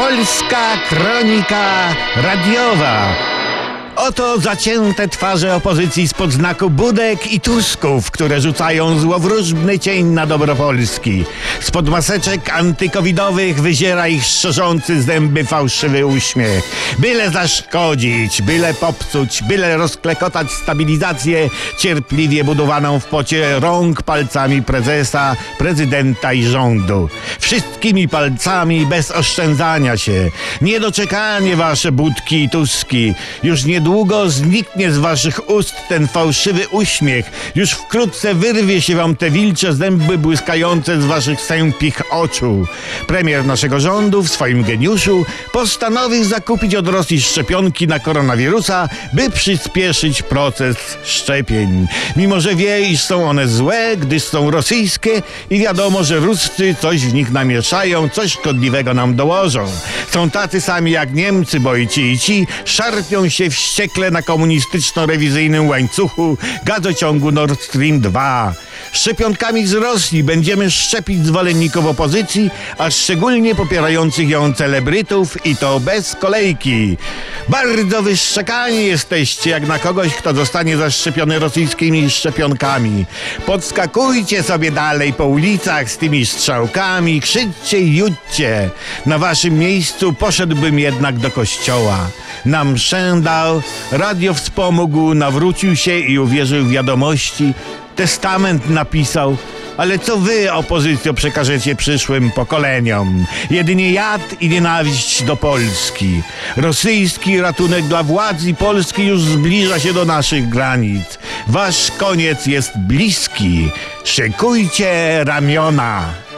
Polska Kronika Radiowa. Oto zacięte twarze opozycji spod znaku Budek i Tusków, które rzucają złowróżbny cień na dobro Polski. Spod maseczek antykowidowych wyziera ich szczerzący zęby fałszywy uśmiech. Byle zaszkodzić, byle popsuć, byle rozklekotać stabilizację cierpliwie budowaną w pocie rąk palcami prezesa, prezydenta i rządu. Wszystkimi palcami bez oszczędzania się. Niedoczekanie wasze Budki i Tuski. Już niedługo zniknie z waszych ust ten fałszywy uśmiech. Już wkrótce wyrwie się wam te wilcze zęby błyskające z waszych sępich oczu. Premier naszego rządu w swoim geniuszu postanowił zakupić od Rosji szczepionki na koronawirusa, by przyspieszyć proces szczepień. Mimo, że wie, iż są one złe, gdyż są rosyjskie i wiadomo, że Ruscy coś w nich namieszają, coś szkodliwego nam dołożą. Są tacy sami jak Niemcy, bo i ci i ci szarpią się wściekle na komunistyczno-rewizyjnym łańcuchu gazociągu Nord Stream 2. Szczepionkami z Rosji będziemy szczepić zwolenników opozycji, a szczególnie popierających ją celebrytów i to bez kolejki. Bardzo wyszczekani jesteście jak na kogoś, kto zostanie zaszczepiony rosyjskimi szczepionkami. Podskakujcie sobie dalej po ulicach z tymi strzałkami, krzyczcie i judźcie. Na waszym miejscu poszedłbym jednak do kościoła. Na mszę dał, radio wspomógł, nawrócił się i uwierzył w wiadomości, testament napisał. Ale co wy, opozycjo, przekażecie przyszłym pokoleniom? Jedynie jad i nienawiść do Polski. Rosyjski ratunek dla władzy Polski już zbliża się do naszych granic. Wasz koniec jest bliski. Szykujcie ramiona.